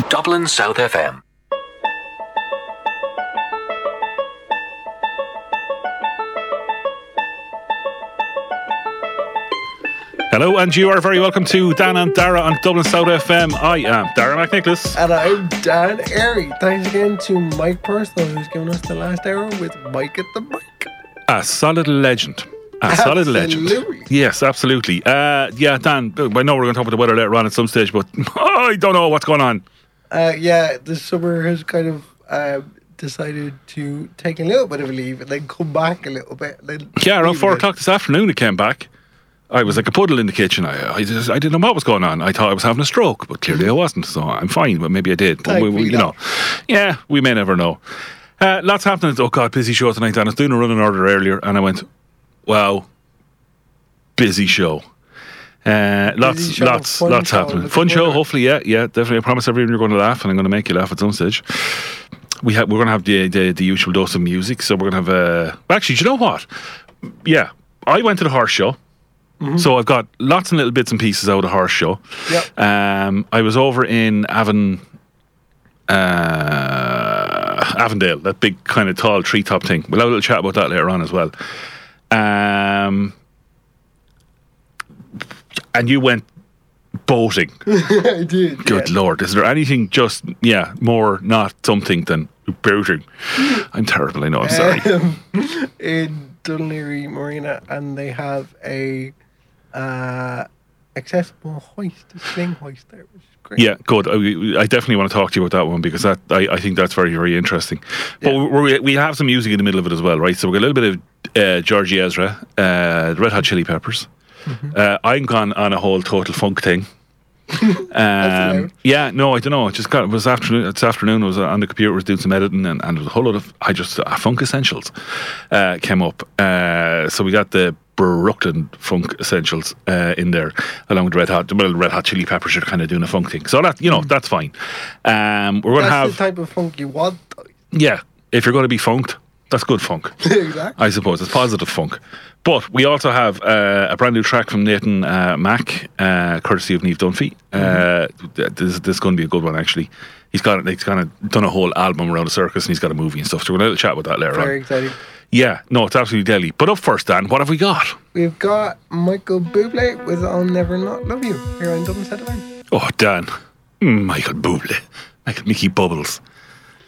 Dublin South FM. Hello, and you are very welcome to Dan and Dara on Dublin South FM. I am Dara McNicholas. And I'm Dan Airy. Thanks again to Mike Personal, who's given us the last hour with Mike at the mic. A solid legend. A solid legend. Yes, absolutely. Uh, yeah, Dan, I know we're going to talk about the weather later on at some stage, but I don't know what's going on. Uh, yeah, the summer has kind of uh, decided to take a little bit of a leave and then come back a little bit. Yeah, around four o'clock this afternoon, it came back. I was like a puddle in the kitchen. I, I, just, I didn't know what was going on. I thought I was having a stroke, but clearly I wasn't. So I'm fine, but maybe I did. But we, we- you know, yeah, we may never know. Uh, lots happening. Oh God, busy show tonight. Dan I was doing a running order earlier, and I went, "Wow, busy show." Uh, lots, lots, lots show, happening. Fun show, hopefully. Yeah, yeah, definitely. I promise everyone you're going to laugh, and I'm going to make you laugh at some stage. We have, we're going to have the, the the usual dose of music. So we're going to have. Uh, actually, do you know what? Yeah, I went to the horse show. So I've got lots and little bits and pieces out of the horse show. Yep. Um, I was over in Avon, uh, Avondale, that big kind of tall treetop thing. We'll have a little chat about that later on as well. Um, and you went boating. I did. Good yeah. lord, is there anything just yeah more not something than boating? I'm terrible. I know. I'm sorry. Um, in Dun Laoghaire Marina, and they have a uh, accessible hoist, a sling hoist there, which is great. Yeah, good. I, I definitely want to talk to you about that one because that I, I think that's very very interesting. But Yeah. we we have some music in the middle of it as well, right? So we've got a little bit of uh, George Ezra, uh, the Red Hot Chili Peppers. Mm-hmm. Uh, I'm gone on a whole total funk thing. um, yeah, no, I don't know. It just got it was afternoon. It's afternoon. I was on the computer, was doing some editing, and, and there was a whole lot of I just uh, funk essentials uh, came up. Uh, so we got the Brooklyn funk essentials uh, in there, along with Red Hot. Well, Red Hot Chili Peppers are kind of doing a funk thing, so that you know that's fine. Um, we're going to That's have the type of funk you want. yeah. If you're going to be funked, that's good funk. exactly. I suppose it's positive funk. But we also have uh, a brand new track from Nathan uh, Mack, uh, courtesy of Neve Dunphy. Uh, th- this, this is going to be a good one, actually. He's got he's kind of done a whole album around the circus, and he's got a movie and stuff. So we're going to chat with that later Very on. exciting. Yeah, no, it's absolutely deadly. But up first, Dan, what have we got? We've got Michael Bublé with "I'll Never Not Love You" here on Dublin FM. Oh, Dan, Mm, Michael Bublé, Michael Mickey Bubbles,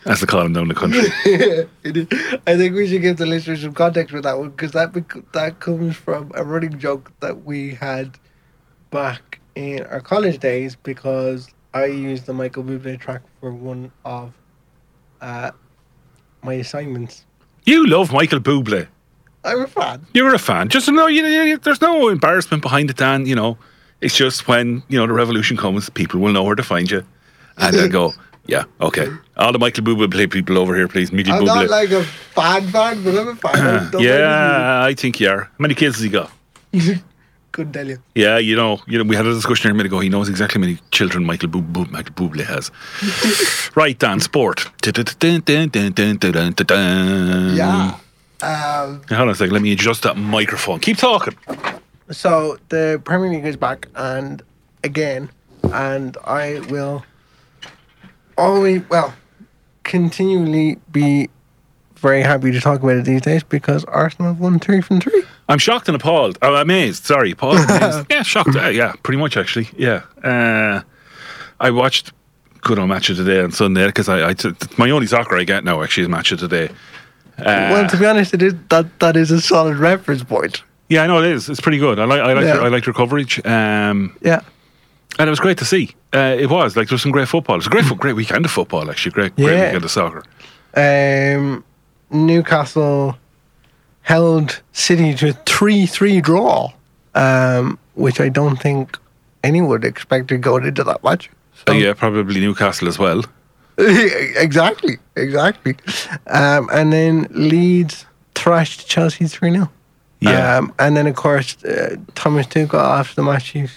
they call him down the country. I think we should give the listeners some context with that one because that bec- that comes from a running joke that we had back in our college days because I used the Michael Bublé track for one of uh, my assignments. you love Michael Bublé. I'm a fan. You're a fan. Just to know, you know, there's no embarrassment behind it, Dan. You know, it's just when you know the revolution comes, people will know where to find you, and they'll go, "Yeah, okay." All the Michael Bublé people over here, please. Mickey I'm Bublé. not like a fan fan, but I'm a fan. I yeah, I think you are. How many kids has he got? Couldn't tell you. Yeah, you know, you know, we had a discussion here a minute ago. He knows exactly how many children Michael, Bu- Bu- Michael Bublé has. right, Dan, sport. Yeah. Um, Hold on a second. Let me adjust that microphone. Keep talking. So the Premier League is back, and again, and I will always, well, continually be very happy to talk about it these days because Arsenal have won three from three. I'm shocked and appalled. I'm amazed. Sorry, appalled. amazed. yeah, shocked. Uh, yeah, pretty much actually. Yeah. Uh, I watched good old match of the day on Sunday because I, I t- my only soccer I get now actually is match of the day. Uh, well, to be honest, it is that that is a solid reference point. yeah, I know it is. It's pretty good. I like I like Yeah. I like your coverage. Um, Yeah, and it was great to see. Uh, it was like there was some great football. It was a great, great weekend of football. Actually, great, great Yeah. weekend of soccer. um, Newcastle held City to a three-three draw, um, which I don't think anyone would expect to go into that match. Uh, So- yeah, probably Newcastle as well. exactly, exactly. Um, and then Leeds thrashed Chelsea 3 0. Yeah. Um, and then, of course, uh, Thomas Tuchel after the match, he's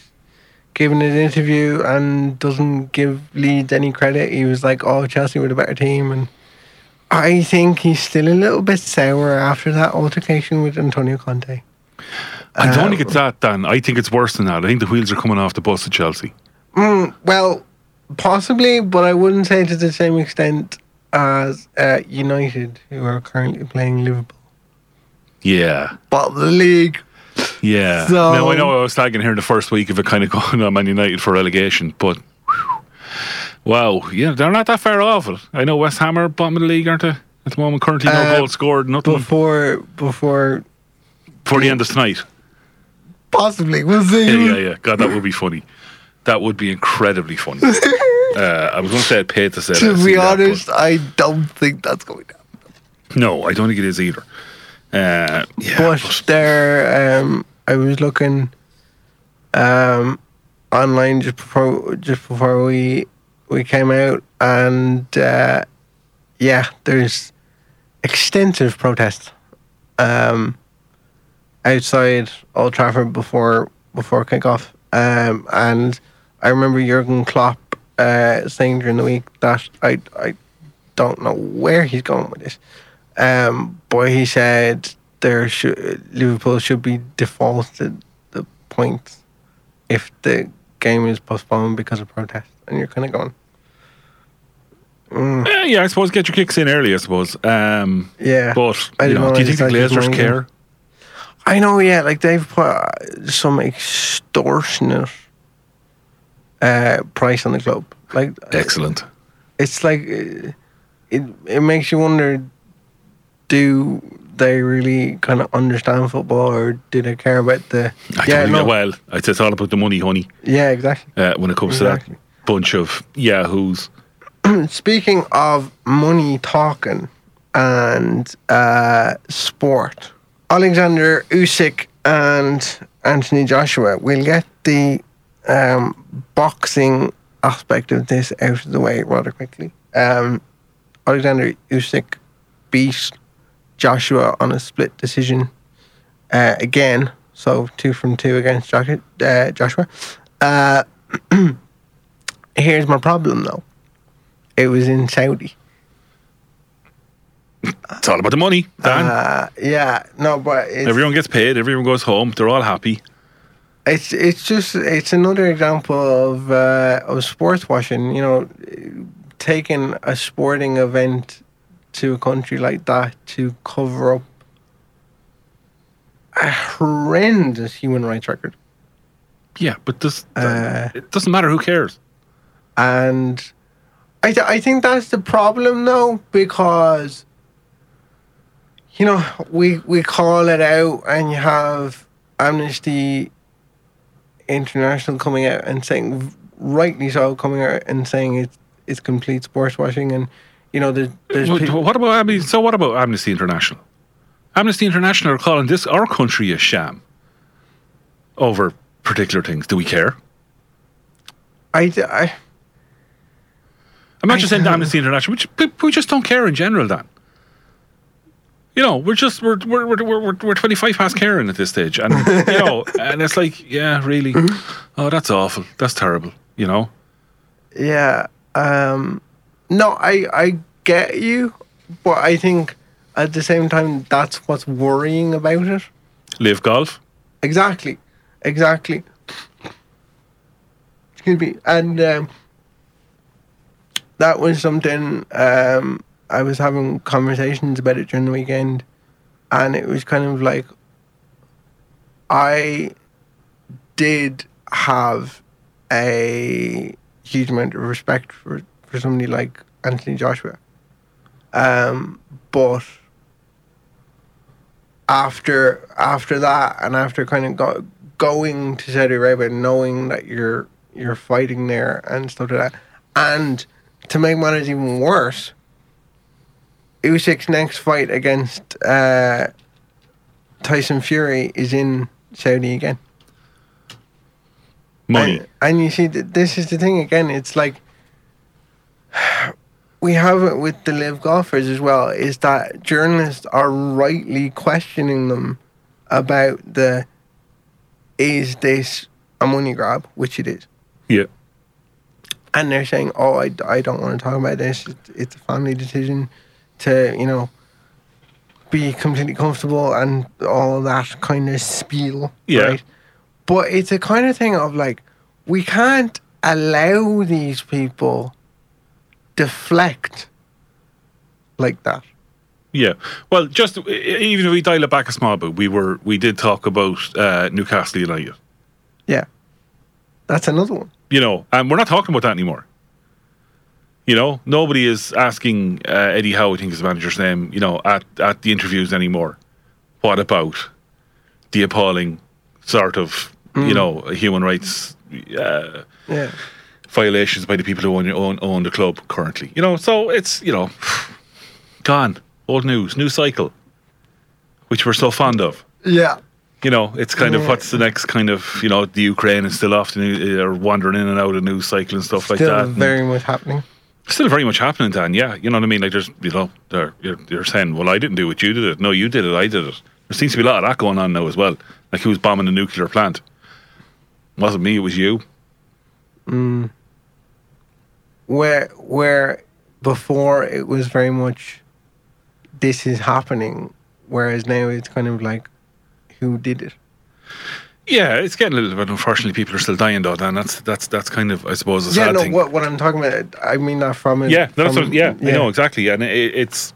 given an interview and doesn't give Leeds any credit. He was like, oh, Chelsea were the better team. And I think he's still a little bit sour after that altercation with Antonio Conte. I don't think Uh, it's that, Dan. I think it's worse than that. I think the wheels are coming off the bus at Chelsea. Mm, well, possibly, but I wouldn't say to the same extent as uh, United, who are currently playing Liverpool. Yeah. But the league. Yeah. So- now I know I was tagging here in the first week of it kind of going on Man United for relegation, but whew, wow, yeah, they're not that far off it. I know West Ham are bottom of the league, aren't they? At the moment, currently no Uh, goals scored, nothing Before, before, for the end of tonight. possibly, we'll see. Yeah, yeah, yeah. God, that would be funny. That would be incredibly funny. uh, I was going to say I'd pay to say that. To be that, honest, I don't think that's going to happen. no, I don't think it is either. Uh, yeah, but but- there, um, I was looking um, online just before just before we we came out, and uh, yeah, there's extensive protests um, outside Old Trafford before before kickoff, um, and I remember Jurgen Klopp uh, saying during the week that I I don't know where he's going with this. Um, but he said there should Liverpool should be defaulted the points if the game is postponed because of protest, and you're kind of going, mm, Uh, yeah, I suppose get your kicks in early. I suppose. Um, yeah. but I you know, know, do you think the Glazers care? I know, yeah, like they've put some extortionate uh, price on the club. Like Excellent. it's like it it makes you wonder do they really kind of understand football or do they care about the I yeah no well. It's, it's all about the money, honey. yeah exactly Uh, when it comes Exactly. to that bunch of yahoos. speaking of money talking and uh, sport Alexander Usyk and Anthony Joshua we'll get the um, boxing aspect of this out of the way rather quickly um, Alexander Usyk beat Joshua on a split decision uh, again. So two from two against Joshua. Uh, Joshua. Uh, here's my problem though. It was in Saudi. It's all about the money, Dan. Uh, yeah, no, but it's, everyone gets paid. Everyone goes home. They're all happy. it's it's just it's another example of uh, of sports washing. You know, taking a sporting event to a country like that to cover up a horrendous human rights record. Yeah, but this Uh, it doesn't matter. Who cares? and I th- I think that's the problem though because you know we we call it out and you have Amnesty International coming out and saying rightly so coming out and saying it's it's complete sports washing and you know there's there's What, people what about Amnesty? So what about Amnesty International? Amnesty International are calling this our country a sham over particular things. Do we care? I, I I'm not just saying Amnesty International. We just, we just don't care in general, Dan. You know, we're just we're we're we're we're, we're, we're 25 past caring at this stage, and you know, and it's like, yeah, really, oh, that's awful, that's terrible. You know, Yeah. Um no, I I get you, but I think at the same time that's what's worrying about it. live golf. Exactly. Exactly. Excuse me. And um, that was something um I was having conversations about it during the weekend and it was kind of like I did have a huge amount of respect for, for somebody like Anthony Joshua. Um, but after after that and after kind of go, going to Saudi Arabia, knowing that you're you're fighting there and stuff like that, and to make matters even worse, Usyk's next fight against uh, Tyson Fury is in Saudi again. Money. And, and you see, th- this is the thing again. It's like we have it with the live golfers as well. Is that journalists are rightly questioning them about the is this a money grab, which it is, yeah. and they're saying, "Oh, I, I don't want to talk about this. It's, a family decision to you know." Be completely comfortable and all that kind of spiel, Yeah. right? But it's a kind of thing of like, we can't allow these people deflect like that. Yeah. Well, just even if we dial it back a small bit, we were we did talk about uh, Newcastle United. Yeah. That's another one. You know, and we're not talking about that anymore. You know, nobody is asking uh, Eddie Howe, I think is the manager's name, you know, at, at the interviews anymore. What about the appalling sort of, you know, human rights uh, Yeah. Violations by the people who own, own own the club currently? You know, so it's you know, gone, old news, new cycle, which we're so fond of. Yeah. You know, it's kind of what's the next kind of you know the Ukraine is still often uh, wandering in and out of news cycle and stuff like Still that. and- very much happening. Still very much happening, Dan. Yeah, you know what I mean. Like there's, you know, they're, you're, you're saying, well, I didn't do it, you did it. No, you did it, I did it. There seems to be a lot of that going on now as well. Like who's bombing the nuclear plant? wasn't me, it was you. Where where before it was very much this is happening, whereas now it's kind of like who did it? Yeah, it's getting a little bit. Unfortunately, people are still dying though, Dan. That's that's that's kind of, I suppose, a yeah, sad no. thing. What what I'm talking about, I mean that from it. Yeah, that's from, what, yeah, I know exactly, and it, it's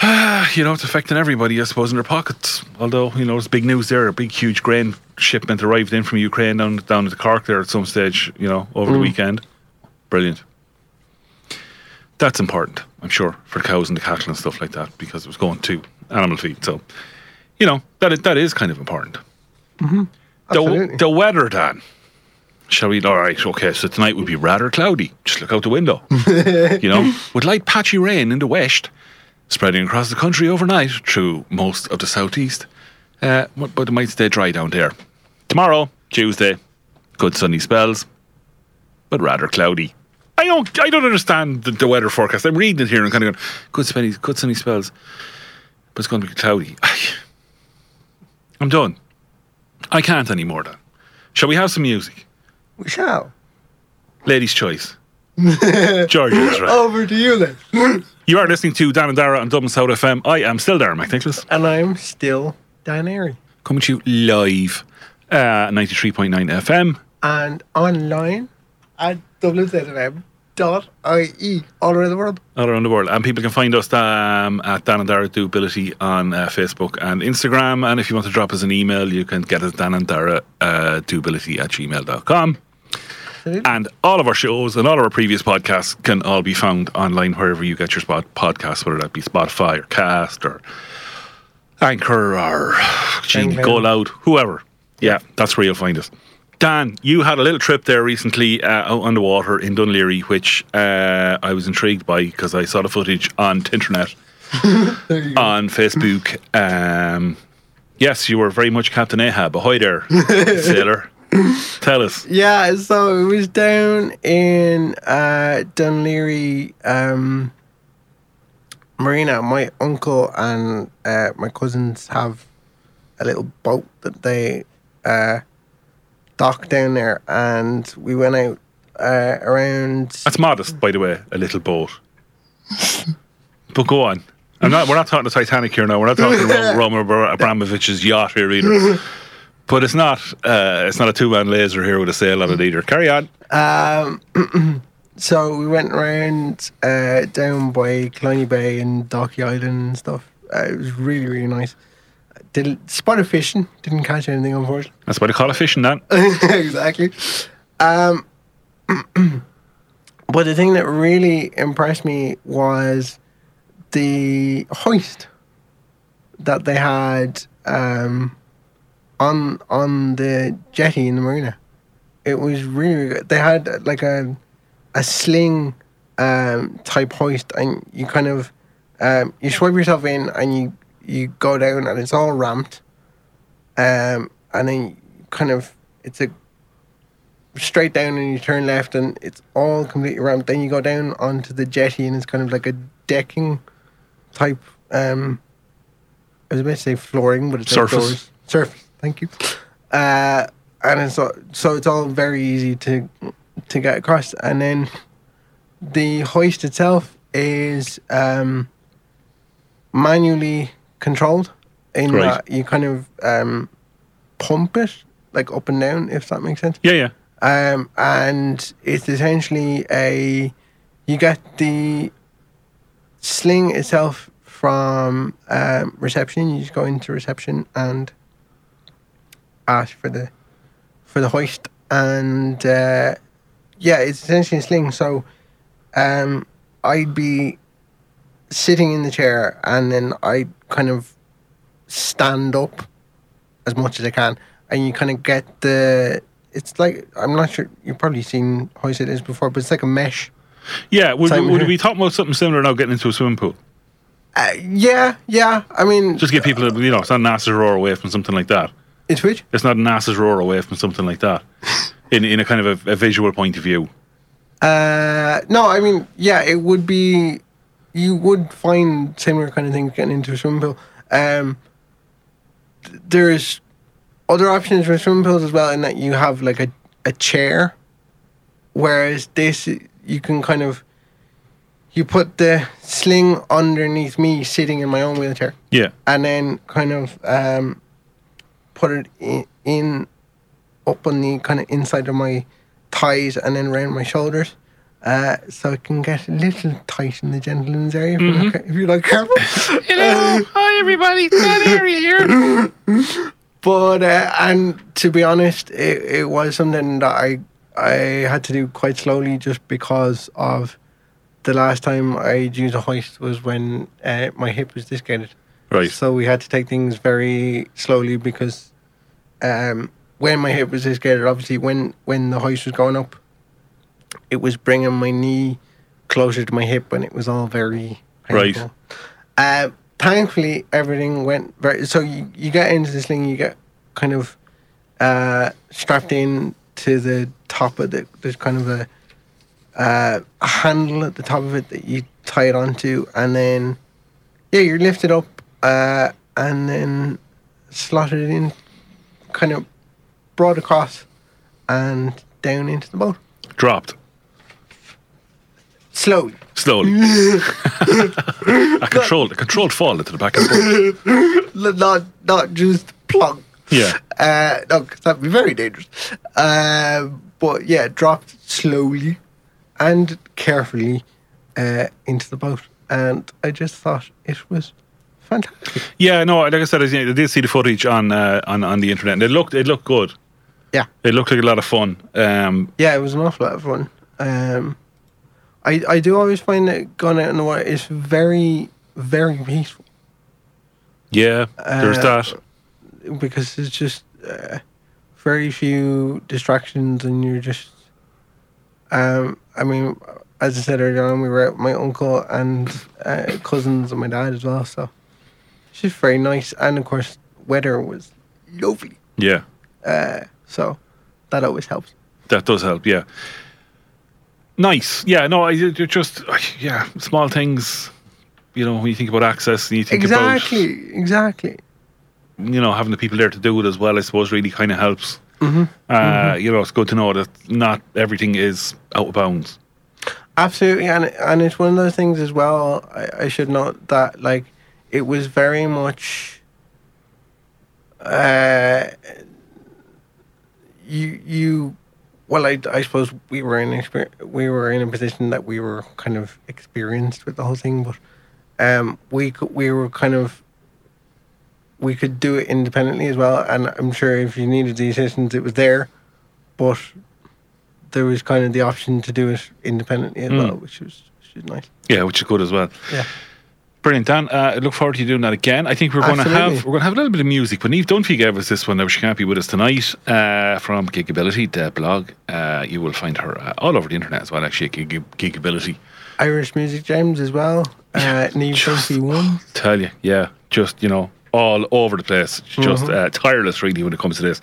you know it's affecting everybody, I suppose, in their pockets. Although you know there's big news there, a big huge grain shipment arrived in from Ukraine down down to the Cork there at some stage, you know, over the mm. weekend. Brilliant. That's important, I'm sure, for the cows and the cattle and stuff like that, because it was going to animal feed. So, you know, that is, that is kind of important. The, Absolutely. the weather, Dan. Shall we? All right, okay. So tonight would be rather cloudy. Just look out the window. you know, with light patchy rain in the west, spreading across the country overnight through most of the southeast. Uh, but it might stay dry down there. Tomorrow, Tuesday, good sunny spells, but rather cloudy. I don't I don't understand the, the weather forecast. I'm reading it here and kind of going, good sunny, good sunny spells, but it's going to be cloudy. I'm done. I can't anymore. Dan. Shall we have some music? We shall. Ladies' choice. George Ezra. Over to you then. You are listening to Dan and Dara on Dublin South FM. I am still Darren McNicholas, and I'm still Dan Airy. coming to you live, uh, 93.9 FM. And online at wzfm.ie all around the world. all around the world. And people can find us um, at Dan and Dara Do Ability on uh, Facebook and Instagram. And if you want to drop us an email, you can get us Dan and Dara uh, Do Ability at gmail.com. Absolutely. And all of our shows and all of our previous podcasts can all be found online wherever you get your spot podcasts, whether that be Spotify or Cast or Anchor or SoundCloud. Go Loud, whoever. Yeah, that's where you'll find us. Dan, you had a little trip there recently uh, out on the water in Dun Laoghaire, which uh, I was intrigued by because I saw the footage on Tinternet, on Facebook. Um, yes, you were very much Captain Ahab. Ahoy there, sailor. Tell us. Yeah, so it was down in uh, Dun Laoghaire um, Marina. My uncle and uh, my cousins have a little boat that they uh, dock down there, and we went out uh, around. That's modest, by the way, a little boat. but go on. I'm not. We're not talking the Titanic here now. We're not talking Ro- Roman Abramovich's yacht here either. But it's not. Uh, it's not a two-man laser here with a sail on it either. Carry on. Um, so we went around uh, down by Killiney Bay and Dalkey Island and stuff. Uh, it was really, really nice. Did spotted fishing. Didn't catch anything, unfortunately. That's why they call it fishing, then. exactly. Um, but the thing that really impressed me was the hoist that they had um, on on the jetty in the marina. It was really, good. They had like a a sling um, type hoist, and you kind of um, you swipe yourself in, and you you go down, and it's all ramped. Um, and then kind of it's a straight down and you turn left and it's all completely ramped. Then you go down onto the jetty and it's kind of like a decking type um I was about to say flooring, but it's Surface. outdoors. Surface, thank you. Uh and it's all, so it's all very easy to to get across. And then the hoist itself is um manually controlled in Right. that you kind of um pump it like up and down if that makes sense Yeah, yeah. um, and it's essentially a you get the sling itself from um, reception. You just go into reception and ask for the for the hoist, and uh, yeah, it's essentially a sling. So um, I'd be sitting in the chair, and then I kind of stand up as much as I can, and you kind of get the. It's like I'm not sure you've probably seen hoist it is before, but it's like a mesh. Yeah, would, would we talking about something similar now getting into a swimming pool? Uh, yeah, yeah. I mean, Just get people, you know, it's not an ass's roar away from something like that. it's which It's not an ass's roar away from something like that. In, in a kind of a, a visual point of view. Uh, no, I mean, yeah, it would be. You would find similar kind of things getting into a swimming pool. Um, there's other options for swimming pools as well, in that you have like a, a chair, whereas this you can kind of you put the sling underneath me sitting in my own wheelchair, Yeah. and then kind of um, put it in, in up on the kind of inside of my thighs and then around my shoulders. Uh, so it can get a little tight in the gentleman's area if, you're, not, ca- if you're not careful. Hello. Hi, everybody. That area here. But uh, and to be honest, it, it was something that I I had to do quite slowly just because of the last time I used a hoist was when uh, my hip was dislocated. Right. So we had to take things very slowly because um, when my hip was dislocated, obviously when when the hoist was going up, it was bringing my knee closer to my hip, and it was all very Right. painful. Uh, thankfully, everything went very. So you, you get into this thing, you get kind of uh, strapped in to the top of the. There's kind of a uh, a handle at the top of it that you tie it onto, and then yeah, you're lifted up uh, and then slotted it in, kind of brought across and down into the boat Dropped. slowly. Slowly. a controlled, a controlled fall into the back of the boat. Not not just plunk. Yeah. Uh, no, 'cause that'd be very dangerous. Uh, but yeah, dropped slowly and carefully uh, into the boat, and I just thought it was fantastic. Yeah, no, like I said, I did see the footage on uh, on on the internet, and it looked it looked good. Yeah. It looked like a lot of fun. Um, Yeah, it was an awful lot of fun. Um, I I do always find that going out in the water is very very peaceful yeah, there's Uh, that. because there's just uh, very few distractions and you're just. Um, I mean, as I said earlier on, we were out with my uncle and uh, cousins and my dad as well, so it's just very nice. And of course, weather was lovely, Yeah, uh, so that always helps. that does help. Yeah. Nice. Yeah. No, I you're just yeah small things. You know, when you think about access, and you think about Exactly, exactly. you know having the people there to do it as well. I suppose really kind of helps. hmm Uh, You know, it's good to know that not everything is out of bounds. Absolutely, and and it's one of those things as well. I, I should note that like it was very much. Uh, you you, well, I, I suppose we were in we were in a position that we were kind of experienced with the whole thing, but um, we could, we were kind of. We could do it independently as well, and I'm sure if you needed the assistance, it was there, but there was kind of the option to do it independently as Mm. well, which was which was nice. Yeah, which is good as well. Yeah. Brilliant, Dan. Uh, I look forward to you doing that again. I think we're going to have we're going to have a little bit of music. But Neve Dunphy gave us this one. Now she can't be with us tonight uh, from Gigability, the blog. Uh, you will find her uh, all over the internet as well. Actually, at Gig- Gigability. Irish Music Gems as well. Uh, Neve Dunphy one. Tell you, yeah, just you know, all over the place. Just Mm-hmm. uh, tireless, really, when it comes to this.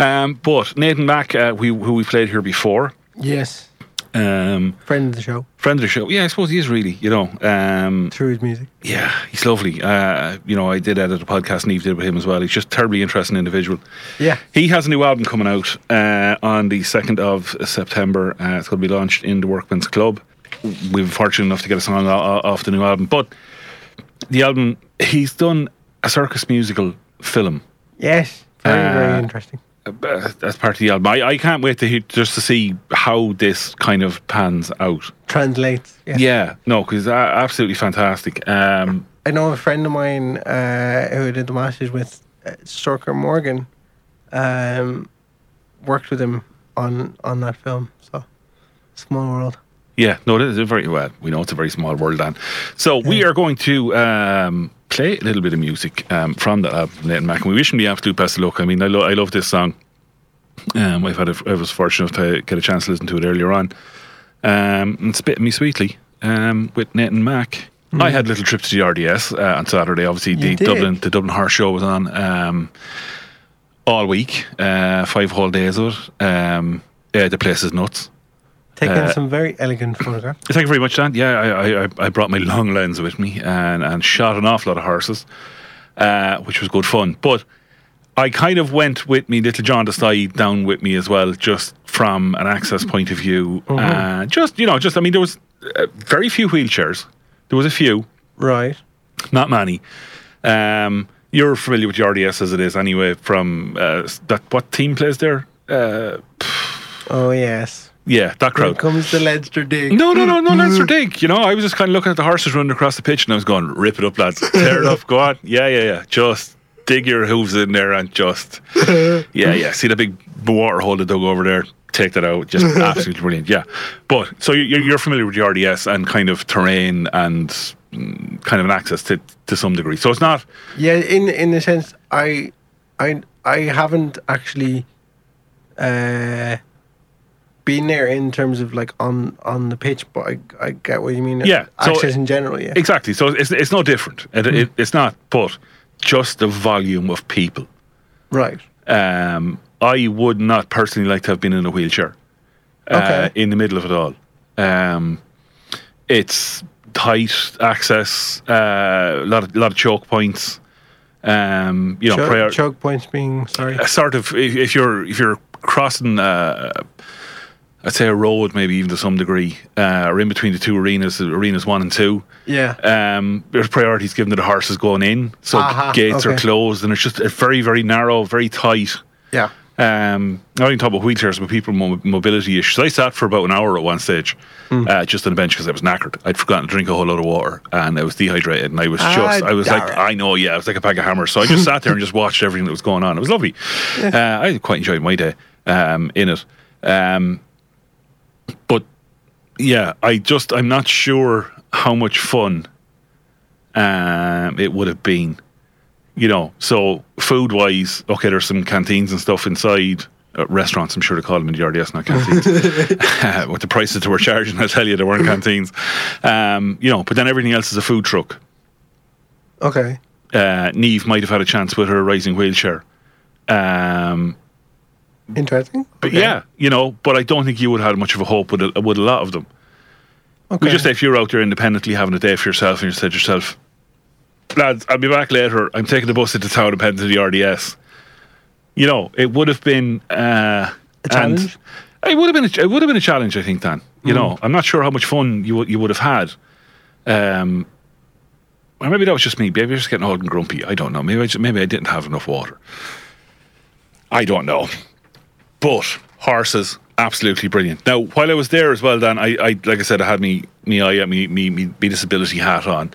Um, but Nathan Mack, uh, we, who we played here before, Yes, um, friend of the show friend of the show. Yeah, I suppose he is really. You know, um, through his music. Yeah, he's lovely. Uh, you know, I did edit a podcast and Eve did with him as well. He's just a terribly interesting individual. Yeah, He has a new album coming out uh, on the 2nd of September. Uh, it's going to be launched in the Workman's Club. We were fortunate enough to get a song off the new album. But the album, he's done a circus musical film. yes, very Uh, very interesting. Uh, as part of the album. I, I can't wait to hear, just to see how this kind of pans out. Translates. Yeah. Yeah, no, because uh, absolutely fantastic. Um, I know a friend of mine uh, who did the masters with, uh, Morgan, um, worked with him on on that film. So, small world. yeah, no, it is a very well. We know it's a very small world, Dan. So we are going to um, play a little bit of music um, from the album, Nathan Mack. And we wish him the absolute best of luck. I mean, I, lo- I love this song. Um, I've had a, I was fortunate to get a chance to listen to it earlier on. Um, and Spit Me Sweetly um, with Nathan Mack. I had a little trip to the RDS uh, on Saturday. Obviously, You the did. Dublin the Dublin Horse Show was on um, all week, uh, five whole days of it. Um, yeah, the place is nuts. Taking Uh, some very elegant photographs. Thank you very much, Dan. Yeah, I, I, I- brought my long lens with me and, and shot an awful lot of horses, uh, which was good fun. But I kind of went with me little John Desai down with me as well, just from an access point of view. Uh, just you know, just I mean, there was uh, very few wheelchairs. There was a few, Right. not many. Um, you're familiar with the RDS as it is anyway. From uh, that, what team plays there? Uh, Oh yes. Yeah, that Here crowd. comes the Leinster dig. No, no, no, no, Leinster Dig. You know, I was just kind of looking at the horses running across the pitch and I was going, rip it up, lads. Tear it up, go on. Yeah, yeah, yeah. Just dig your hooves in there and just, yeah, yeah. See the big water hole that dug over there? Take that out. Just absolutely brilliant. Yeah. But so you're, you're familiar with the RDS and kind of terrain and mm, kind of an access to, to some degree. So it's not, Yeah, in in a sense, I, I, I haven't actually, uh, been there in terms of like on on the pitch, but I I get what you mean. Yeah, so- access in general. Yeah. exactly. So it's, it's no different. It, it, it's not, but just the volume of people. right. Um, I would not personally like to have been in a wheelchair uh, Okay. in the middle of it all. Um, it's tight access, uh, a lot of lot of choke points. Um, you know, Choke, prior, choke points being sorry. a sort of if, if you're if you're crossing, uh, I'd say a road, maybe even to some degree, uh, or in between the two arenas, arenas one and two. Yeah. Um, there's priorities given to the horses going in, so Aha, gates are closed, and it's just a very very narrow, very tight. Yeah. Um, not even talk about wheelchairs, but people with mobility issues. I sat for about an hour at one stage, Hmm. uh, just on a bench because I was knackered. I'd forgotten to drink a whole lot of water, and I was dehydrated, and I was Ah, just, I was like, Darren. I know, yeah, I was like a bag of hammers. So I just sat there and just watched everything that was going on. It was lovely. Uh, I quite enjoyed my day um, in it. Um, but yeah, I just, I'm not sure how much fun um, it would have been you know, so food wise, okay, there's some canteens and stuff inside. Uh, restaurants, I'm sure they call them in the RDS, not canteens. With the prices that we're charging, I tell you, there weren't canteens. Um, you know, but then everything else is a food truck. Okay. Uh, Neve might have had a chance with her rising wheelchair. Um, Interesting. but Okay. yeah, you know, but I don't think you would have had much of a hope with a, with a lot of them. Okay. We just say if you're out there independently having a day for yourself and you said to yourself, lads, I'll be back later. I'm taking the bus into town and heading to the RDS. You know, it would have been uh, A challenge? It would have been. A, it would have been a challenge, I think. Dan, you Mm. know, I'm not sure how much fun you would you would have had. Um, or maybe that was just me. Maybe I was just getting old and grumpy. I don't know. Maybe I just, maybe I didn't have enough water. I don't know. But horses, absolutely brilliant. Now, while I was there as well, Dan, I, I like I said, I had me me eye me me me, me disability hat on,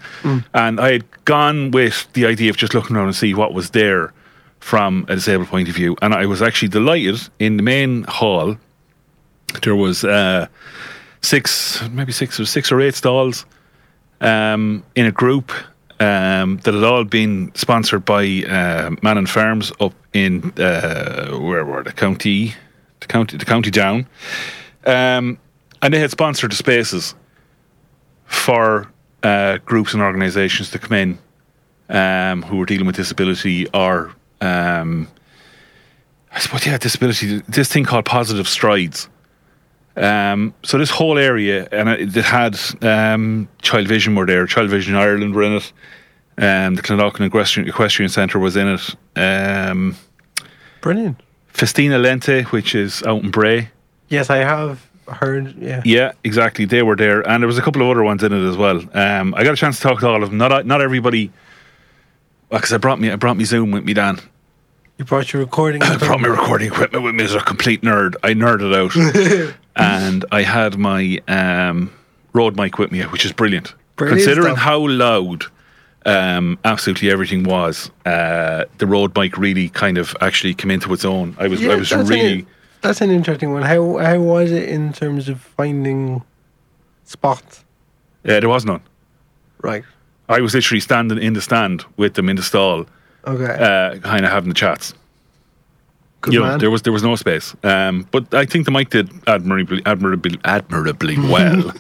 and I had gone with the idea of just looking around and see what was there from a disabled point of view, and I was actually delighted in the main hall. There was uh, six, maybe six or six or eight stalls um, in a group um, that had all been sponsored by uh, Mannon Farms up in uh, where were the county, the county, the county down, um, and they had sponsored the spaces for uh, groups and organisations to come in um, who were dealing with disability or um, I suppose yeah disability. This thing called positive strides. Um, so this whole area, and it, it had um, Child Vision were there. Child Vision Ireland were in it. Um, the Clondalkin Equestrian, Equestrian Centre was in it. Um, Brilliant. Festina Lente, which is out in Bray. Yes, I have heard. Yeah. Yeah, exactly. They were there, and there was a couple of other ones in it as well. Um, I got a chance to talk to all of them. Not not everybody, because I brought me I brought me Zoom with me, Dan. You brought your recording. I brought my recording equipment with me as a complete nerd. I nerded out, and I had my um, Rode mic with me, which is brilliant. Brilliant Considering stuff. how loud um, absolutely everything was, uh, the Rode mic really kind of actually came into its own. I was, I was that's really. An, that's an interesting one. How how was it in terms of finding spots? Yeah, there was none. Right. I was literally standing in the stand with them in the stall, Okay. uh, kind of having the chats. Good you know, there was there was no space. Um, but I think the mic did admirably admirably admirably well.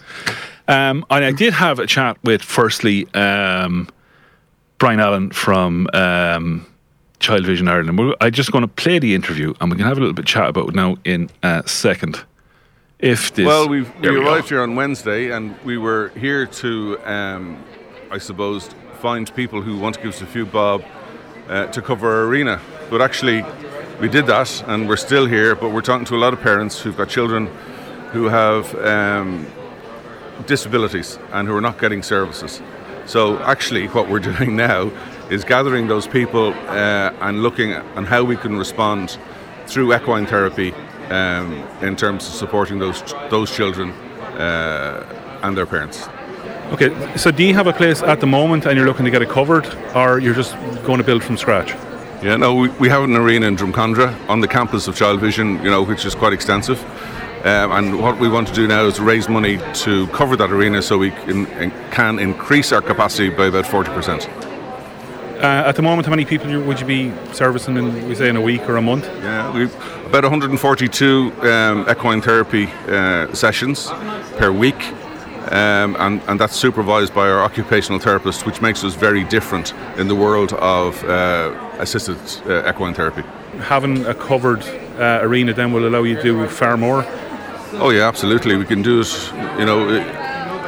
um, and I did have a chat with firstly um, Brian Allen from um, Child Vision Ireland. We're, I'm just going to play the interview, and we can have a little bit of chat about it now in a second. If this, Well, we've, we There we go. arrived here on Wednesday, and we were here to, um, I suppose, find people who want to give us a few bob uh, to cover our arena. But actually, we did that, and we're still here. But we're talking to a lot of parents who've got children who have um, disabilities and who are not getting services. So actually, what we're doing now is gathering those people uh, and looking at how we can respond through equine therapy um, in terms of supporting those those children uh, and their parents. okay. So, do you have a place at the moment, and you're looking to get it covered, or you're just going to build from scratch? Yeah, no, we, we have an arena in Drumcondra on the campus of Child Vision, you know, which is quite extensive. Um, and what we want to do now is raise money to cover that arena so we can, can increase our capacity by about 40%. Uh, at the moment, how many people would you be servicing in, we say, in a week or a month? Yeah, we've about 142 um, equine therapy uh, sessions per week, um, and, and that's supervised by our occupational therapist, which makes us very different in the world of uh, assisted uh, equine therapy. Having a covered uh, arena then will allow you to do far more. Oh yeah, absolutely. We can do it. You know, uh,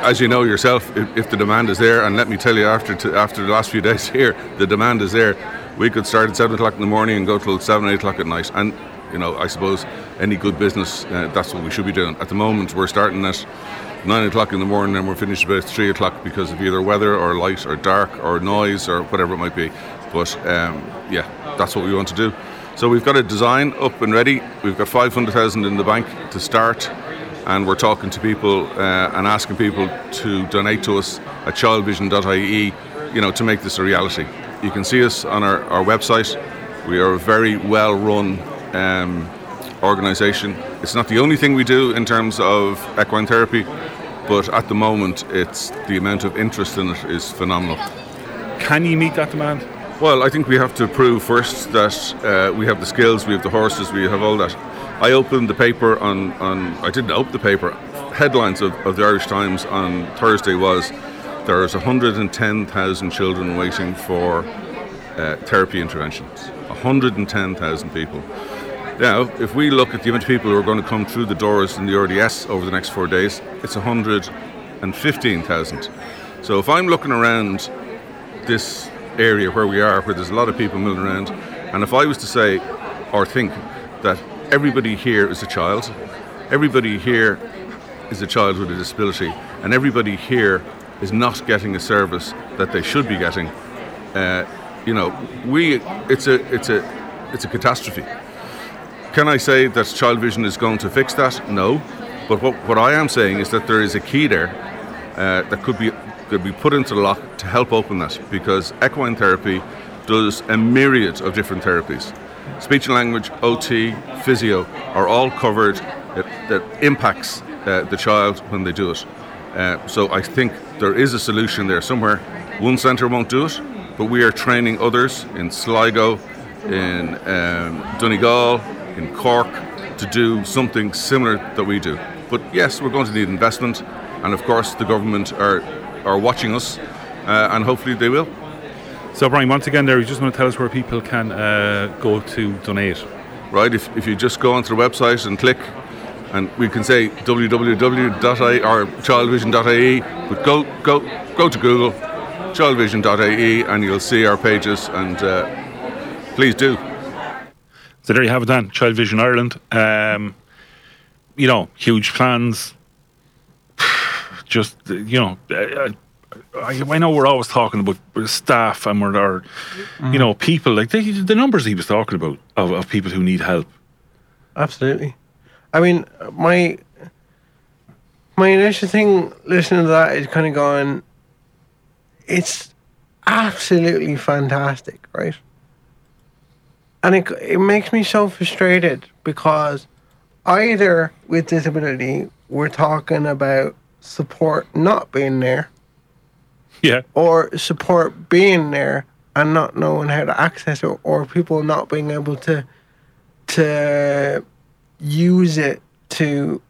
as you know yourself, if, if the demand is there, and let me tell you, after t- after the last few days here, the demand is there. We could start at seven o'clock in the morning and go till seven, eight o'clock at night. And you know, I suppose any good business, uh, that's what we should be doing. At the moment, we're starting at nine o'clock in the morning and we're finished about three o'clock because of either weather or light or dark or noise or whatever it might be. But um, yeah, that's what we want to do. So we've got a design up and ready. We've got 500,000 in the bank to start, and we're talking to people uh, and asking people to donate to us at childvision.ie, you know, to make this a reality. You can see us on our, our website. We are a very well run um, organisation. It's not the only thing we do in terms of equine therapy, but at the moment, it's the amount of interest in it is phenomenal. Can you meet that demand? Well, I think we have to prove first that uh, we have the skills, we have the horses, we have all that. I opened the paper on, on I didn't open the paper. Headlines of, of the Irish Times on Thursday was there's 110,000 children waiting for uh, therapy interventions. 110,000 people. Now, if we look at the amount of people who are going to come through the doors in the RDS over the next four days, it's 115,000. So if I'm looking around this area where we are, where there's a lot of people milling around, and if I was to say or think that everybody here is a child, everybody here is a child with a disability, and everybody here is not getting a service that they should be getting, uh, you know, we it's a it's a it's a catastrophe. Can I say that Child Vision is going to fix that? No. But what, what I am saying is that there is a key there uh, that could be could be put into the lock to help open that because equine therapy does a myriad of different therapies. Speech and language, OT, physio are all covered that, that impacts uh, the child when they do it. Uh, so I think there is a solution there somewhere. One centre won't do it, but we are training others in Sligo, in um, Donegal, in Cork to do something similar that we do. But yes, we're going to need investment, and of course the government are are watching us, uh, and hopefully they will. So, Brian, once again, there, you just want to tell us where people can uh, go to donate. Right? If, if you just go onto the website and click, and we can say www.i or childvision.ie, but go go go to Google, childvision.ie, and you'll see our pages, and uh, please do. So there you have it then, Child Vision Ireland. Um, you know, huge plans. Just, uh, you know, uh, uh, I know we're always talking about staff and we're, or, you know, people like they, the numbers he was talking about of, of people who need help. Absolutely. I mean, my my initial thing listening to that is kind of going, it's absolutely fantastic, right? And it it makes me so frustrated because either with disability we're talking about support not being there Yeah. or support being there and not knowing how to access it or people not being able to to use it to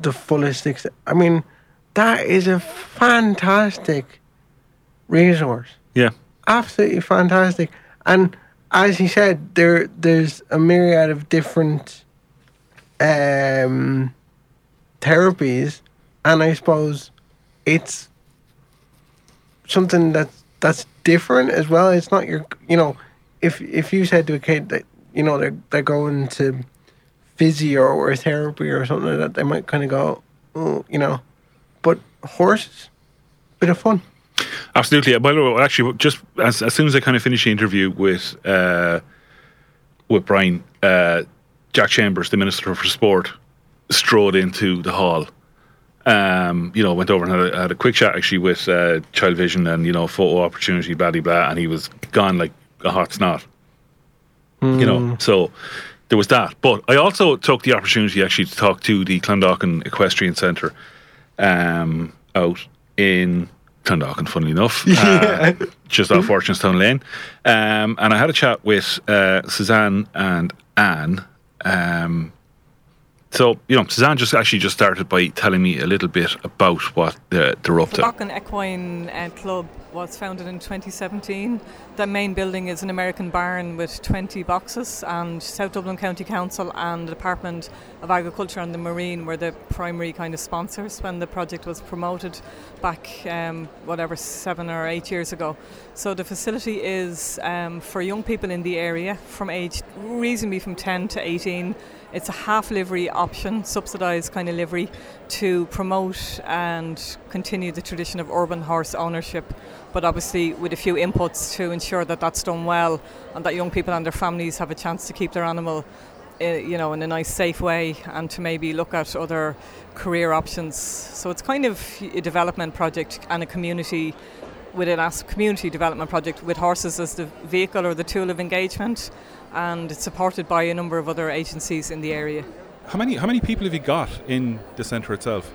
the fullest extent. I mean, that is a fantastic resource. Yeah. Absolutely fantastic. And as he said, there there's a myriad of different um therapies and I suppose it's something that's that's different as well. It's not your you know, if if you said to a kid that you know they're they're going to physio or therapy or something like that, they might kind of go, oh, you know, but horses, bit of fun. Absolutely. By the way, actually, just as, as soon as I kind of finished the interview with uh, with Brian, uh, Jack Chambers, the Minister for Sport, strode into the hall. Um, you know, went over and had a, had a quick chat actually with uh, Child Vision and you know photo opportunity, blah blah blah, and he was gone like a hot snot. You know, so there was that. But I also took the opportunity actually to talk to the Clondalkin Equestrian Centre um, out in Clondalkin, funnily enough, uh, just off Fortunestown Lane. Um, and I had a chat with uh, Suzanne and Anne. Um, so, you know, Suzanne just actually just started by telling me a little bit about what they're, they're up The to. Bakken Equine uh, Club was founded in 2017. The main building is an American barn with 20 boxes, and South Dublin County Council and the Department of Agriculture and the Marine were the primary kind of sponsors when the project was promoted back, um, whatever, seven or eight years ago. So the facility is um, for young people in the area from age reasonably from 10 to 18. It's a half livery option, subsidised kind of livery, to promote and continue the tradition of urban horse ownership, but obviously with a few inputs to ensure that that's done well and that young people and their families have a chance to keep their animal, uh, you know, in a nice, safe way, and to maybe look at other career options. So it's kind of a development project and a community with an community development project with horses as the vehicle or the tool of engagement, and it's supported by a number of other agencies in the area. How many how many people have you got in the centre itself?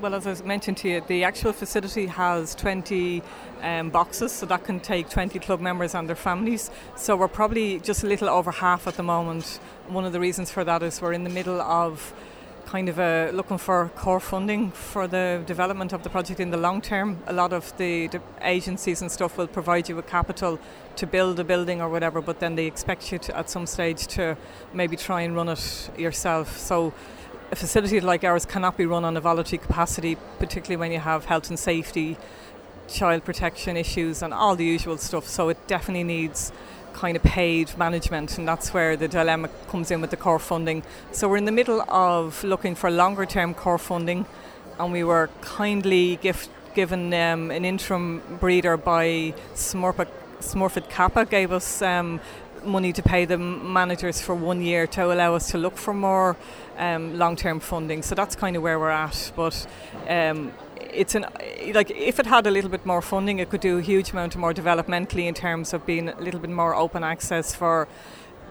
Well, as I mentioned to you, the actual facility has 20 um, boxes, so that can take 20 club members and their families. So we're probably just a little over half at the moment. One of the reasons for that is we're in the middle of kind of uh, looking for core funding for the development of the project in the long term. A lot of the, the agencies and stuff will provide you with capital to build a building or whatever, but then they expect you to, at some stage to maybe try and run it yourself. So a facility like ours cannot be run on a voluntary capacity, particularly when you have health and safety, child protection issues, and all the usual stuff. So it definitely needs kind of paid management, and that's where the dilemma comes in with the core funding. So we're in the middle of looking for longer term core funding, and we were kindly gift, given um, an interim breeder by Smurfit, Smurfit Kappa, gave us um, money to pay the managers for one year to allow us to look for more um, long-term funding. So that's kind of where we're at. But um, it's an like if it had a little bit more funding, it could do a huge amount more developmentally in terms of being a little bit more open access for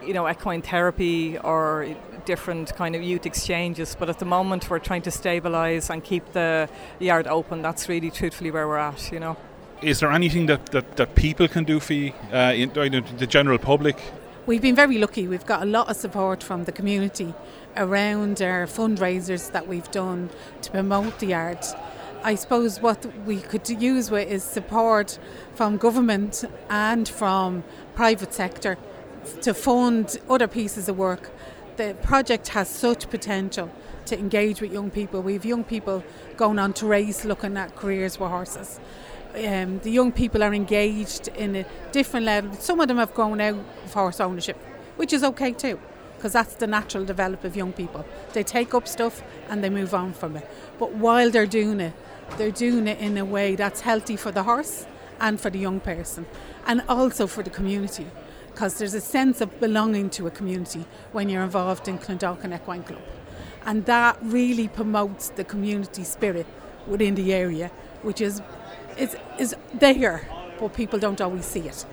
you know equine therapy or different kind of youth exchanges. But at the moment, we're trying to stabilise and keep the yard open. That's really truthfully where we're at. You know. Is there anything that, that, that people can do for you, uh, in, the general public? We've been very lucky. We've got a lot of support from the community around our fundraisers that we've done to promote the art. I suppose what we could use with is support from government and from private sector to fund other pieces of work. The project has such potential to engage with young people. We have young people going on to race looking at careers with horses. Um, the young people are engaged in a different level. Some of them have grown out of horse ownership, which is okay too, because that's the natural development of young people. They take up stuff and they move on from it. But while they're doing it, they're doing it in a way that's healthy for the horse and for the young person, and also for the community. Because there's a sense of belonging to a community when you're involved in Clondalkin Equine Club. And that really promotes the community spirit within the area, which is, is, is there, but people don't always see it.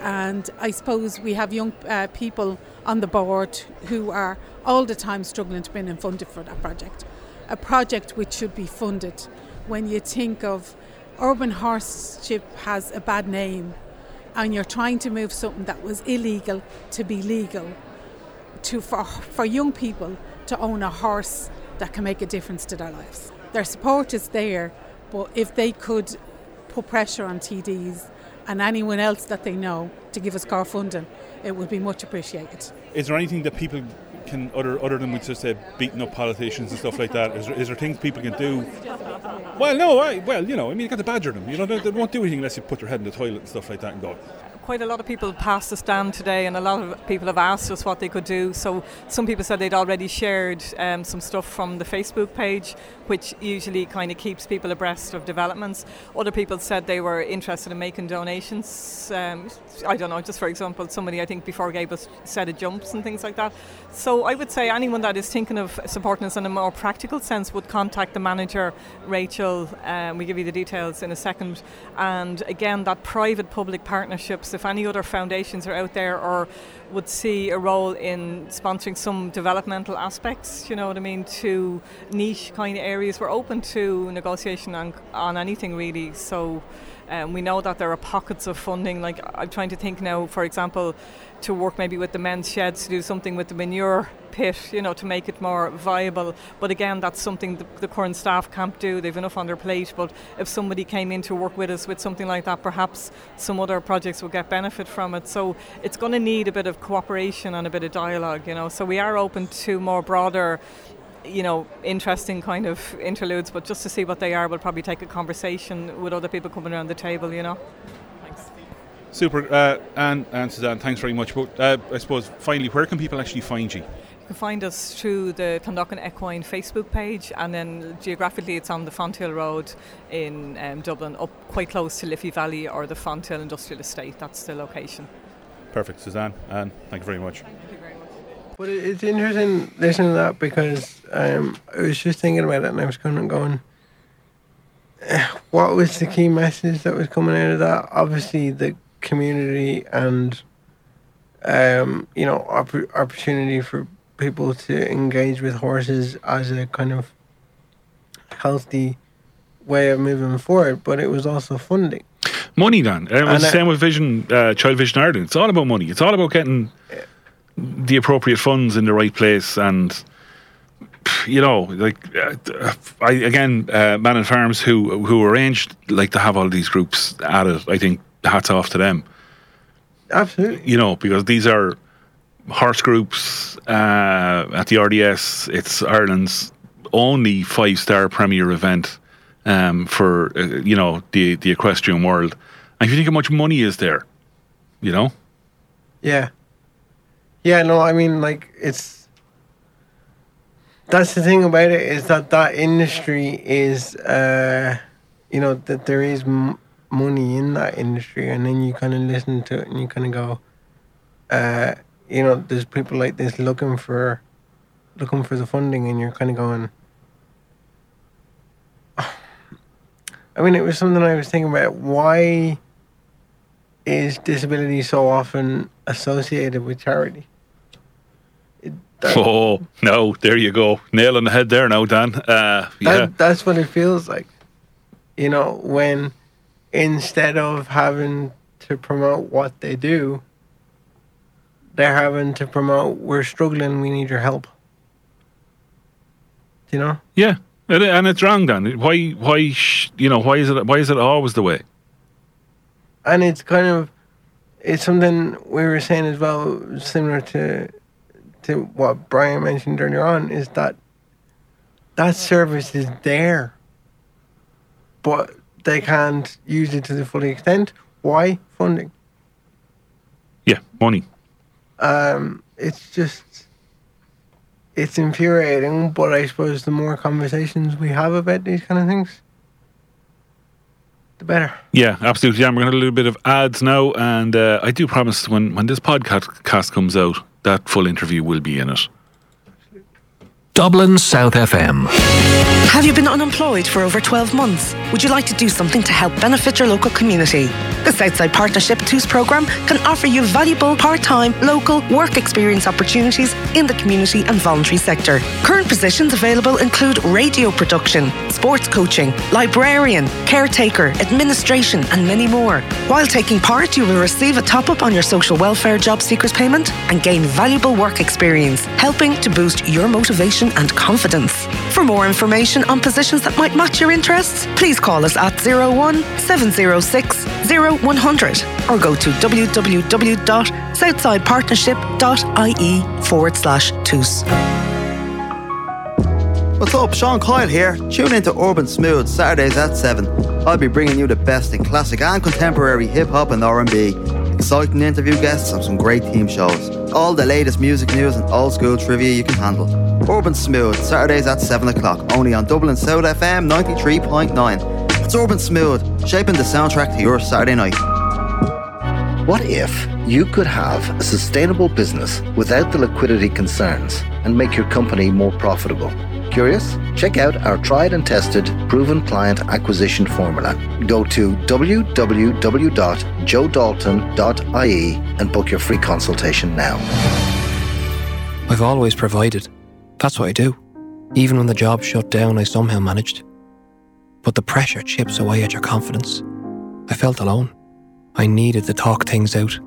And I suppose we have young uh, people on the board who are all the time struggling to bring in funded for that project. A project which should be funded when you think of urban horseship has a bad name and you're trying to move something that was illegal to be legal to for, for young people to own a horse that can make a difference to their lives. Their support is there, but if they could put pressure on TDs and anyone else that they know to give us car funding, it would be much appreciated. Is there anything that people can, other other than we just say beating up politicians and stuff like that? Is there, is there things people can do? Well, no, I, well, you know, I mean, you got to badger them. You know, they, they won't do anything unless you put their head in the toilet and stuff like that and go. Quite a lot of people passed the stand today, and a lot of people have asked us what they could do. So some people said they'd already shared um, some stuff from the Facebook page, which usually kind of keeps people abreast of developments. Other people said they were interested in making donations. Um, I don't know, just for example, somebody I think before gave us set of jumps and things like that. So I would say anyone that is thinking of supporting us in a more practical sense would contact the manager, Rachel. Um, we give you the details in a second. And again, that private-public partnerships. If any other foundations are out there or would see a role in sponsoring some developmental aspects, you know what I mean, to niche kind of areas, we're open to negotiation on, on anything really. So. Um, we know that there are pockets of funding. Like I'm trying to think now, for example, to work maybe with the men's sheds to do something with the manure pit, you know, to make it more viable. But again, that's something the, the current staff can't do. They've enough on their plate. But if somebody came in to work with us with something like that, perhaps some other projects will get benefit from it. So it's going to need a bit of cooperation and a bit of dialogue, you know. So we are open to more broader you know, interesting kind of interludes, but just to see what they are, we'll probably take a conversation with other people coming around the table, you know. Thanks. Super, uh, and, and Suzanne, thanks very much. But uh, I suppose, finally, where can people actually find you? You can find us through the Clondalkin Equine Facebook page, and then geographically it's on the Fonthill Road in um, Dublin, up quite close to Liffey Valley or the Fonthill Industrial Estate. That's the location. Perfect, Suzanne, and thank you very much. But it's interesting listening to that because um, I was just thinking about it and I was kind of going, what was the key message that was coming out of that? Obviously, the community and, um, you know, opp- opportunity for people to engage with horses as a kind of healthy way of moving forward. But it was also funding. Money, Dan. It was And, the uh, same with Vision, uh, Child Vision Ireland. It's all about money. It's all about getting the appropriate funds in the right place and. You know, like uh, I again, uh, Man and Farms who who arranged like to have all these groups at it. I think hats off to them. Absolutely. you know, because these are horse groups uh, at the RDS. It's Ireland's only five star premier event um, for uh, you know the the equestrian world. And if you think how much money is there, you know, Yeah. Yeah, no, I mean, like, it's. That's the thing about it is that that industry is, uh, you know, that there is m- money in that industry, and then you kind of listen to it and you kind of go, uh, you know, there's people like this looking for, looking for the funding, and you're kind of going. I mean, it was something I was thinking about. Why is disability so often associated with charity? That, oh no, there you go, nail on the head there now, Dan. Uh, yeah, that, that's what it feels like. You know, when instead of having to promote what they do, they're having to promote, we're struggling, we need your help. You know? yeah, and and it's wrong, Dan. Why, why, sh- you know, why is it, why is it always the way? and it's kind of it's something we were saying as well similar to to what Brian mentioned earlier on is that that service is there but they can't use it to the full extent why funding Yeah, money. um it's just it's infuriating but i suppose the more conversations we have about these kind of things the better. Yeah, absolutely. Yeah, we're going to do a little bit of ads now, and uh, I do promise when when this podcast cast comes out, that full interview will be in it. Dublin South FM. Have you been unemployed for over 12 months? Would you like to do something to help benefit your local community? The Southside Partnership Tús programme can offer you valuable part-time, local work experience opportunities in the community and voluntary sector. Current positions available include radio production, sports coaching, librarian, caretaker, administration and many more. While taking part, you will receive a top-up on your social welfare job seekers payment and gain valuable work experience, helping to boost your motivation and confidence. For more information on positions that might match your interests, please call us at 01 706 0100 or go to www.southsidepartnership.ie forward slash Tús. What's up, Sean Coyle here. Tune in to Urban Smooth Saturdays at 7. I'll be bringing you the best in classic and contemporary hip hop and R&B. Exciting interview guests and some great team shows. All the latest music news and old school trivia you can handle. Urban Smooth Saturdays at 7 o'clock, only on Dublin South FM 93.9. It's Urban Smooth, shaping the soundtrack to your Saturday night. What if you could have a sustainable business without the liquidity concerns and make your company more profitable? Curious? Check out our tried and tested proven client acquisition formula. Go to www.joedalton.ie and book your free consultation now. I've always provided. That's what I do. Even when the job shut down, I somehow managed. But the pressure chips away at your confidence. I felt alone. I needed to talk things out.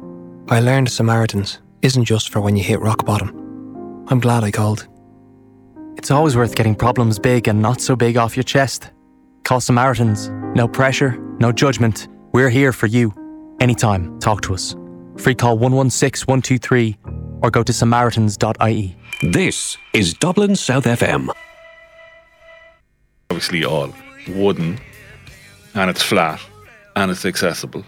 I learned Samaritans isn't just for when you hit rock bottom. I'm glad I called. It's always worth getting problems big and not so big off your chest. Call Samaritans. No pressure, no judgment. We're here for you. Anytime, talk to us. Free call 116 123 or go to samaritans.ie. This is Dublin South FM. Obviously, all wooden, and it's flat, and it's accessible.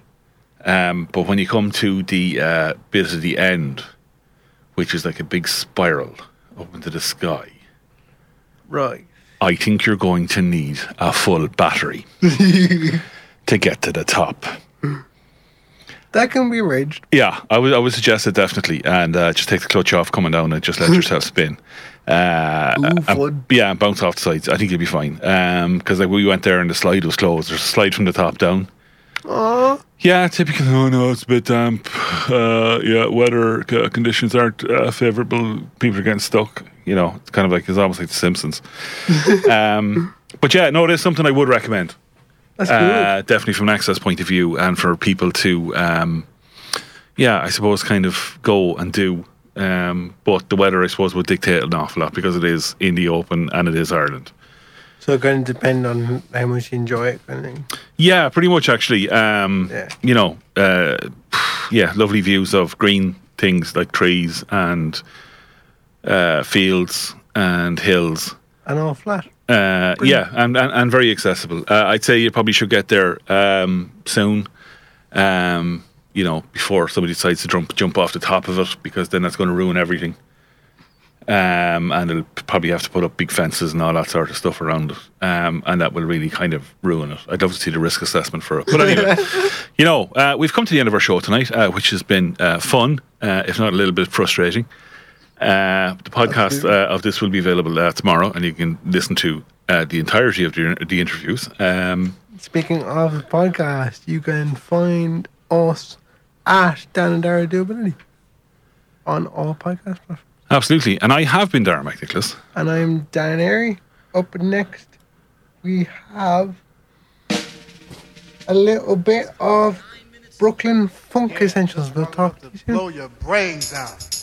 Um, but when you come to the uh, bit at the end, which is like a big spiral up into the sky, Right. I think you're going to need a full battery to get to the top. That can be arranged. Yeah, I would I would suggest it definitely, and uh, just take the clutch off coming down and just let yourself spin. Uh, Ooh, and- yeah, and bounce off the sides. I think you'll be fine. Because like we went there and the slide was closed. There's a slide from the top down. Oh, Yeah, typical. Oh no, it's a bit damp. Uh, yeah, weather c- conditions aren't uh, favourable. People are getting stuck. You know, it's kind of like it's almost like The Simpsons. um, but yeah, no, it is something I would recommend. That's cool. Uh, definitely from an access point of view, and for people to, um, yeah, I suppose, kind of go and do. Um, but the weather, I suppose, would dictate an awful lot because it is in the open and it is Ireland. so it's going to depend on how much you enjoy it. Kind of thing. Yeah, pretty much actually. Um, Yeah. You know, uh, yeah, lovely views of green things like trees and uh, fields and hills. And all flat. Uh, yeah, and, and, and very accessible. Uh, I'd say you probably should get there um, soon. Um, you know, before somebody decides to jump jump off the top of it, because then that's going to ruin everything. Um, and it'll probably have to put up big fences and all that sort of stuff around it, um, and that will really kind of ruin it. I'd love to see the risk assessment for it. But anyway, you know, uh, we've come to the end of our show tonight, uh, which has been uh, fun, uh, if not a little bit frustrating. Uh, the podcast uh, of this will be available uh, tomorrow, and you can listen to uh, the entirety of the, the interviews. Um, Speaking of the podcast, you can find us at Dan and Dara Doability on all podcast platforms. absolutely. And I have been Darren McNicholas. And I'm Dan Airy. Up next, we have a little bit of Brooklyn Funk Essentials. We'll talk to you soon. blow your brains out.